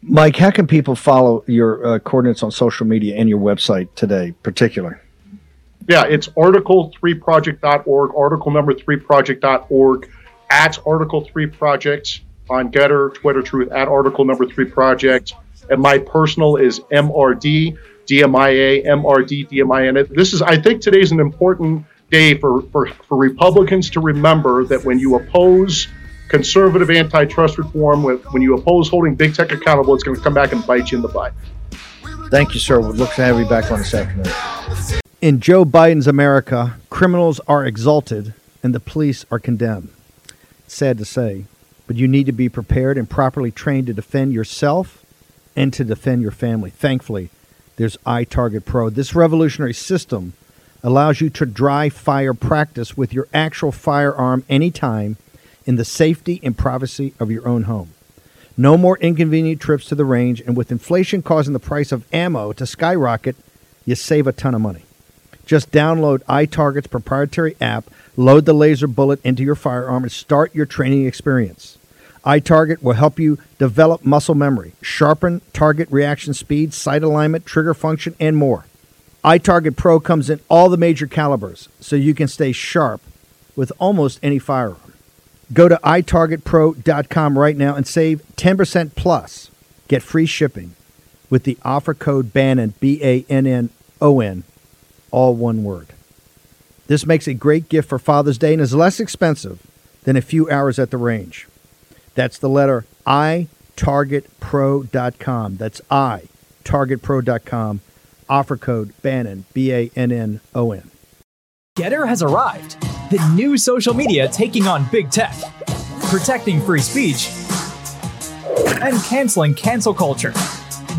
Mike, how can people follow your uh, coordinates on social media and your website today, particularly? Yeah, it's article3project.org, article number 3project.org, at article 3 project on Gettr, Twitter Truth, at article number 3 project. And my personal is MRD, DMIA, MRD, DMIN. This is, I think today's an important day for, for, for Republicans to remember that when you oppose conservative antitrust reform, when you oppose holding big tech accountable, it's going to come back and bite you in the butt. Thank you, sir. We'd look to have you back on this afternoon. In Joe Biden's America, criminals are exalted and the police are condemned. sad to say, but you need to be prepared and properly trained to defend yourself and to defend your family. Thankfully, there's iTarget Pro. This revolutionary system allows you to dry fire practice with your actual firearm anytime in the safety and privacy of your own home. No more inconvenient trips to the range, and with inflation causing the price of ammo to skyrocket, you save a ton of money. Just download iTarget's proprietary app, load the laser bullet into your firearm, and start your training experience. iTarget will help you develop muscle memory, sharpen target reaction speed, sight alignment, trigger function, and more. iTarget Pro comes in all the major calibers, so you can stay sharp with almost any firearm. Go to itargetpro.com right now and save 10% plus. Get free shipping with the offer code BANNON, B A N N O N, all one word. This makes a great gift for Father's Day and is less expensive than a few hours at the range. That's the letter I, itargetpro.com. That's I, itargetpro.com. Offer code BANNON, B A N N O N. Gettr has arrived the new social media taking on big tech, protecting free speech, and canceling cancel culture.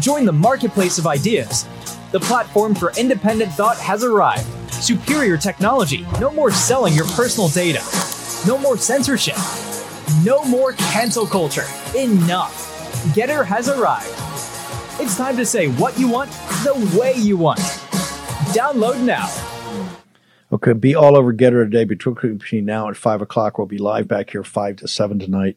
Join the marketplace of ideas. The platform for independent thought has arrived. Superior technology. No more selling your personal data. No more censorship. No more cancel culture. Enough. Gettr has arrived. It's time to say what you want the way you want. Download now. Okay, be all over Gettr today between now and five o'clock. We'll be live back here five to seven tonight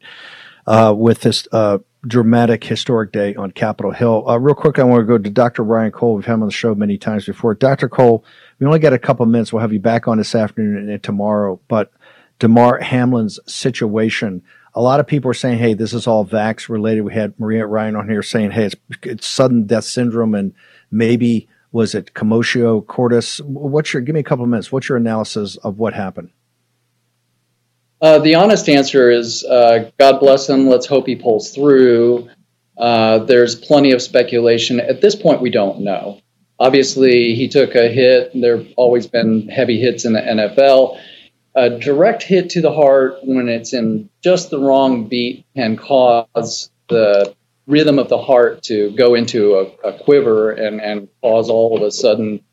uh, with this uh, dramatic historic day on Capitol Hill. Uh, real quick, I want to go to Dr. Ryan Cole. We've had him on the show many times before. Dr. Cole, we only got a couple minutes. We'll have you back on this afternoon and tomorrow. But Damar Hamlin's situation. A lot of people are saying, "Hey, this is all vax related." We had Maria Ryan on here saying, "Hey, it's, it's sudden death syndrome, and maybe." was it commotio cordis? What's your give me a couple of minutes? What's your analysis of what happened? Uh, the honest answer is uh, God bless him. Let's hope he pulls through. Uh, there's plenty of speculation. At this point, we don't know. Obviously, he took a hit. There have always been heavy hits in the NFL. A direct hit to the heart when it's in just the wrong beat can cause the rhythm of the heart to go into a, a quiver and, and cause all of a sudden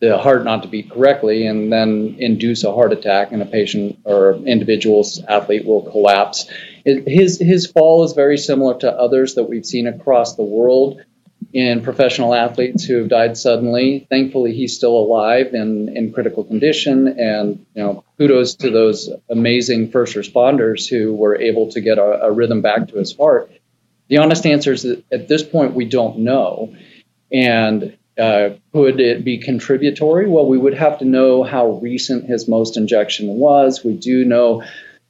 the heart not to beat correctly and then induce a heart attack and a patient or individual's athlete will collapse. It, his his fall is very similar to others that we've seen across the world in professional athletes who have died suddenly. Thankfully, he's still alive and in critical condition. And you know, kudos to those amazing first responders who were able to get a, a rhythm back to his heart. The honest answer is that at this point we don't know. And uh, could it be contributory? Well, we would have to know how recent his most injection was. We do know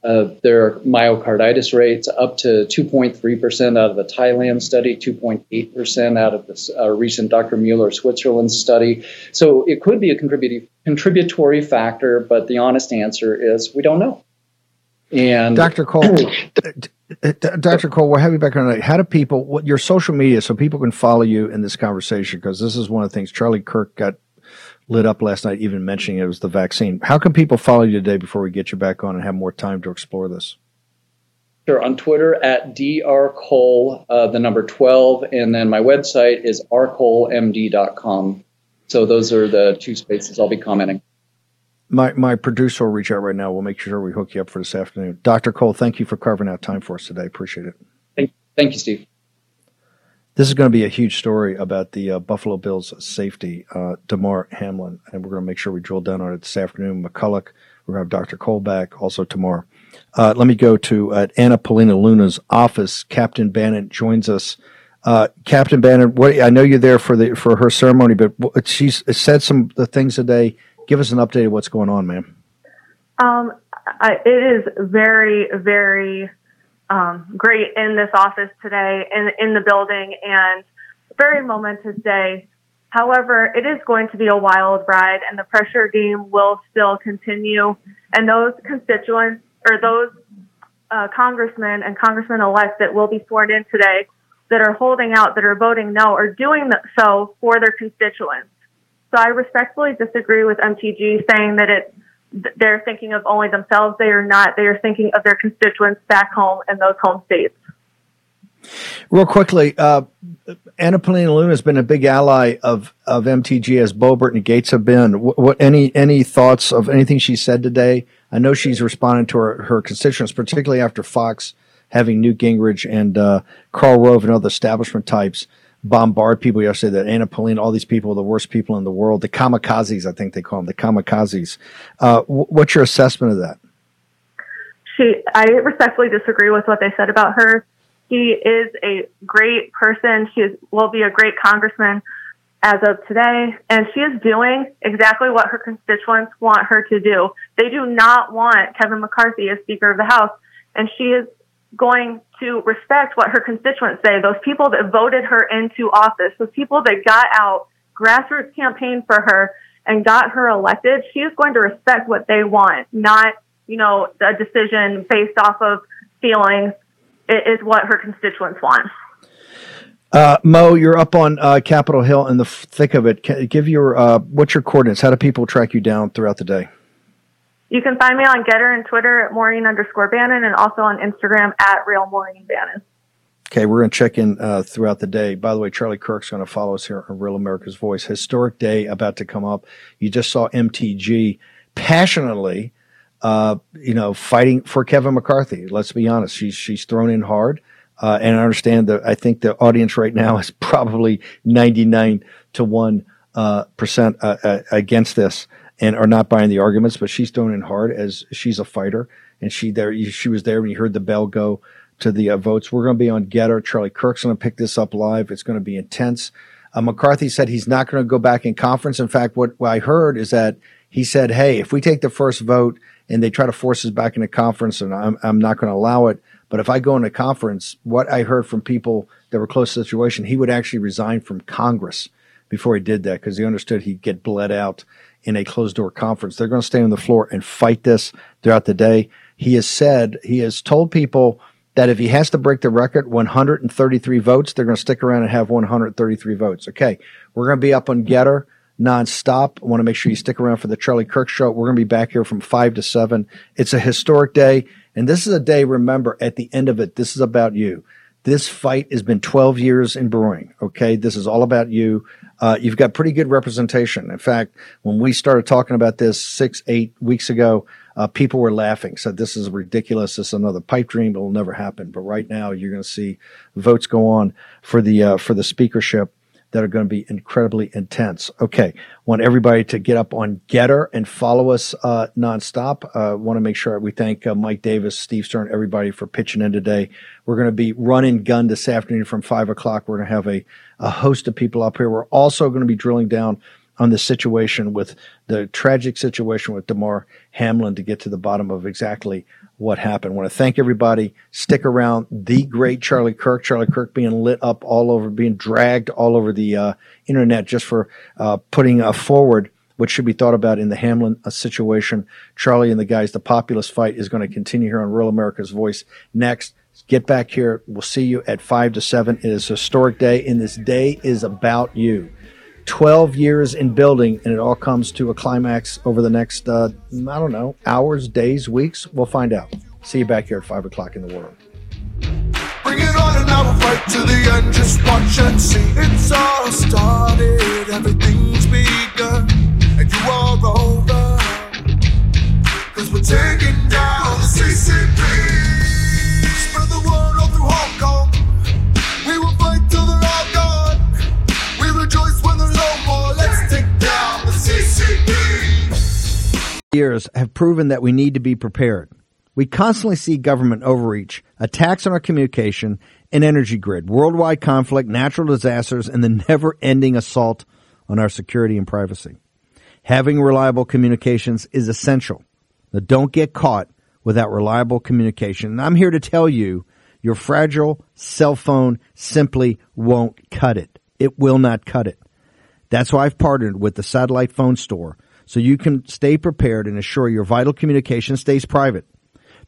uh, there are myocarditis rates up to 2.3% out of the Thailand study, 2.8% out of the uh, recent Dr. Mueller Switzerland study. So it could be a contributory, contributory factor, but the honest answer is we don't know. And Dr. Cole, Dr. Cole, we'll have you back on. How do people, what your social media, so people can follow you in this conversation? Because this is one of the things Charlie Kirk got lit up last night, even mentioning it was the vaccine. How can people follow you today before we get you back on and have more time to explore this? Sure. On Twitter at drcole, uh, the number 12, and then my website is rcolemd.com. So those are the two spaces I'll be commenting. My my producer will reach out right now. We'll make sure we hook you up for this afternoon. Dr. Cole, thank you for carving out time for us today. Appreciate it. Thank, thank you, Steve. This is going to be a huge story about the uh, Buffalo Bills safety, uh, Damar Hamlin, and we're going to make sure we drill down on it this afternoon. McCulloch, we're going to have Dr. Cole back also tomorrow. Uh, let me go to uh, Anna Paulina Luna's office. Captain Bannon joins us. Uh, Captain Bannon, what, I know you're there for the for her ceremony, but she's said some the things today. Give us an update of what's going on, ma'am. Um, I, it is very, very um, great in this office today, in in the building, and very momentous day. However, it is going to be a wild ride, and the pressure game will still continue. And those constituents or those uh, congressmen and congressmen elect that will be sworn in today, that are holding out, that are voting no, are doing so for their constituents. So I respectfully disagree with MTG saying that it they're thinking of only themselves. They are not. They are thinking of their constituents back home in those home states. Real quickly, uh, Anna Paulina Luna has been a big ally of, of MTG as Boebert and Gaetz have been. What, what, any any thoughts of anything she said today? I know she's responding to her, her constituents, particularly after Fox having Newt Gingrich and uh, Karl Rove and other establishment types bombard people yesterday that Anna Pauline, all these people are the worst people in the world, the kamikazes, I think they call them, the kamikazes. Uh, w- what's your assessment of that? She, I respectfully disagree with what they said about her. She is a great person. She is, will be a great congressman as of today, and she is doing exactly what her constituents want her to do. They do not want Kevin McCarthy as Speaker of the House, and she is going to respect what her constituents say, those people that voted her into office, those people that got out, grassroots campaign for her and got her elected, she is going to respect what they want, not, you know, a decision based off of feelings. It is what her constituents want. Uh, Mo, you're up on uh, Capitol Hill in the thick of it. Can, give your uh, what's your coordinates? How do people track you down throughout the day? You can find me on Gettr and Twitter at Maureen underscore Bannon and also on Instagram at Real Maureen Bannon. Okay, we're going to check in uh, throughout the day. By the way, Charlie Kirk's going to follow us here on Real America's Voice. Historic day about to come up. You just saw MTG passionately, uh, you know, fighting for Kevin McCarthy. Let's be honest; she's she's thrown in hard, uh, and I understand that. I think the audience right now is probably ninety nine to one uh, percent uh, uh, against this and are not buying the arguments, but she's thrown in hard as she's a fighter, and she there she was there when you heard the bell go to the uh, votes. We're going to be on Gettr. Charlie Kirk's going to pick this up live. It's going to be intense. Uh, McCarthy said he's not going to go back in conference. In fact, what, what I heard is that he said, "Hey, if we take the first vote and they try to force us back into conference, and I'm I'm not going to allow it." But if I go into conference, what I heard from people that were close to the situation, he would actually resign from Congress before he did that because he understood he'd get bled out in a closed door conference. They're going to stay on the floor and fight this throughout the day. He has said, he has told people that if he has to break the record, 133 votes, they're going to stick around and have 133 votes. Okay. We're going to be up on Gettr nonstop. I want to make sure you stick around for the Charlie Kirk show. We're going to be back here from five to seven. It's a historic day. And this is a day, remember, at the end of it, this is about you. This fight has been 12 years in brewing. Okay. This is all about you. Uh, you've got pretty good representation. In fact, when we started talking about this six, eight weeks ago, uh, people were laughing, said this is ridiculous. This is another pipe dream. It will never happen. But right now, you're going to see votes go on for the uh, for the speakership that are going to be incredibly intense. Okay, want everybody to get up on Gettr and follow us uh, nonstop. Uh, want to make sure we thank uh, Mike Davis, Steve Stern, everybody for pitching in today. We're going to be running gun this afternoon from five o'clock. We're going to have a, a host of people up here. We're also going to be drilling down on the situation with the tragic situation with Damar Hamlin to get to the bottom of exactly what happened. I want to thank everybody. Stick around. The great Charlie Kirk, Charlie Kirk being lit up all over, being dragged all over the uh, internet just for uh, putting uh, forward what should be thought about in the Hamlin uh, situation. Charlie and the guys, the populist fight is going to continue here on Real America's Voice. Next, get back here. We'll see you at 5 to 7. It is a historic day, and this day is about you. 12 years in building, and it all comes to a climax over the next, uh, I don't know, hours, days, weeks. We'll find out. See you back here at 5 o'clock in the world. Bring it on and I will fight to the end. Just watch and see. It's all started, everything's begun, and you are over. Cause we're taking down the CCP. Years have proven that we need to be prepared. We constantly see government overreach, attacks on our communication and energy grid, worldwide conflict, natural disasters, and the never ending assault on our security and privacy. Having reliable communications is essential. Now, don't get caught without reliable communication. And I'm here to tell you your fragile cell phone simply won't cut it. It will not cut it. That's why I've partnered with the Satellite Phone Store so you can stay prepared and assure your vital communication stays private.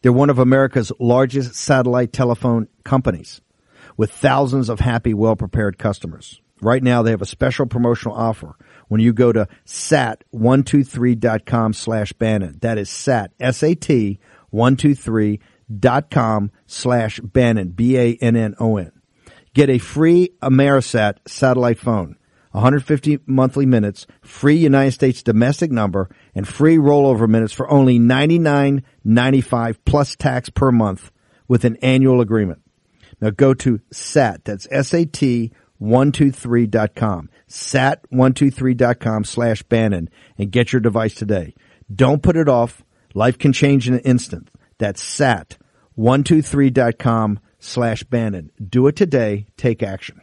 They're one of America's largest satellite telephone companies with thousands of happy, well prepared customers. Right now, they have a special promotional offer when you go to sat123.com slash Bannon. That is sat, S-A-T, 123.com slash Bannon, B-A-N-N-O-N. Get a free Amerisat satellite phone, 150 monthly minutes, free United States domestic number, and free rollover minutes for only $99.95 plus tax per month with an annual agreement. Now go to SAT, that's S-A-T 123.com, sat123.com slash Bannon and get your device today. Don't put it off. Life can change in an instant. That's sat123.com slash Bannon. Do it today. Take action.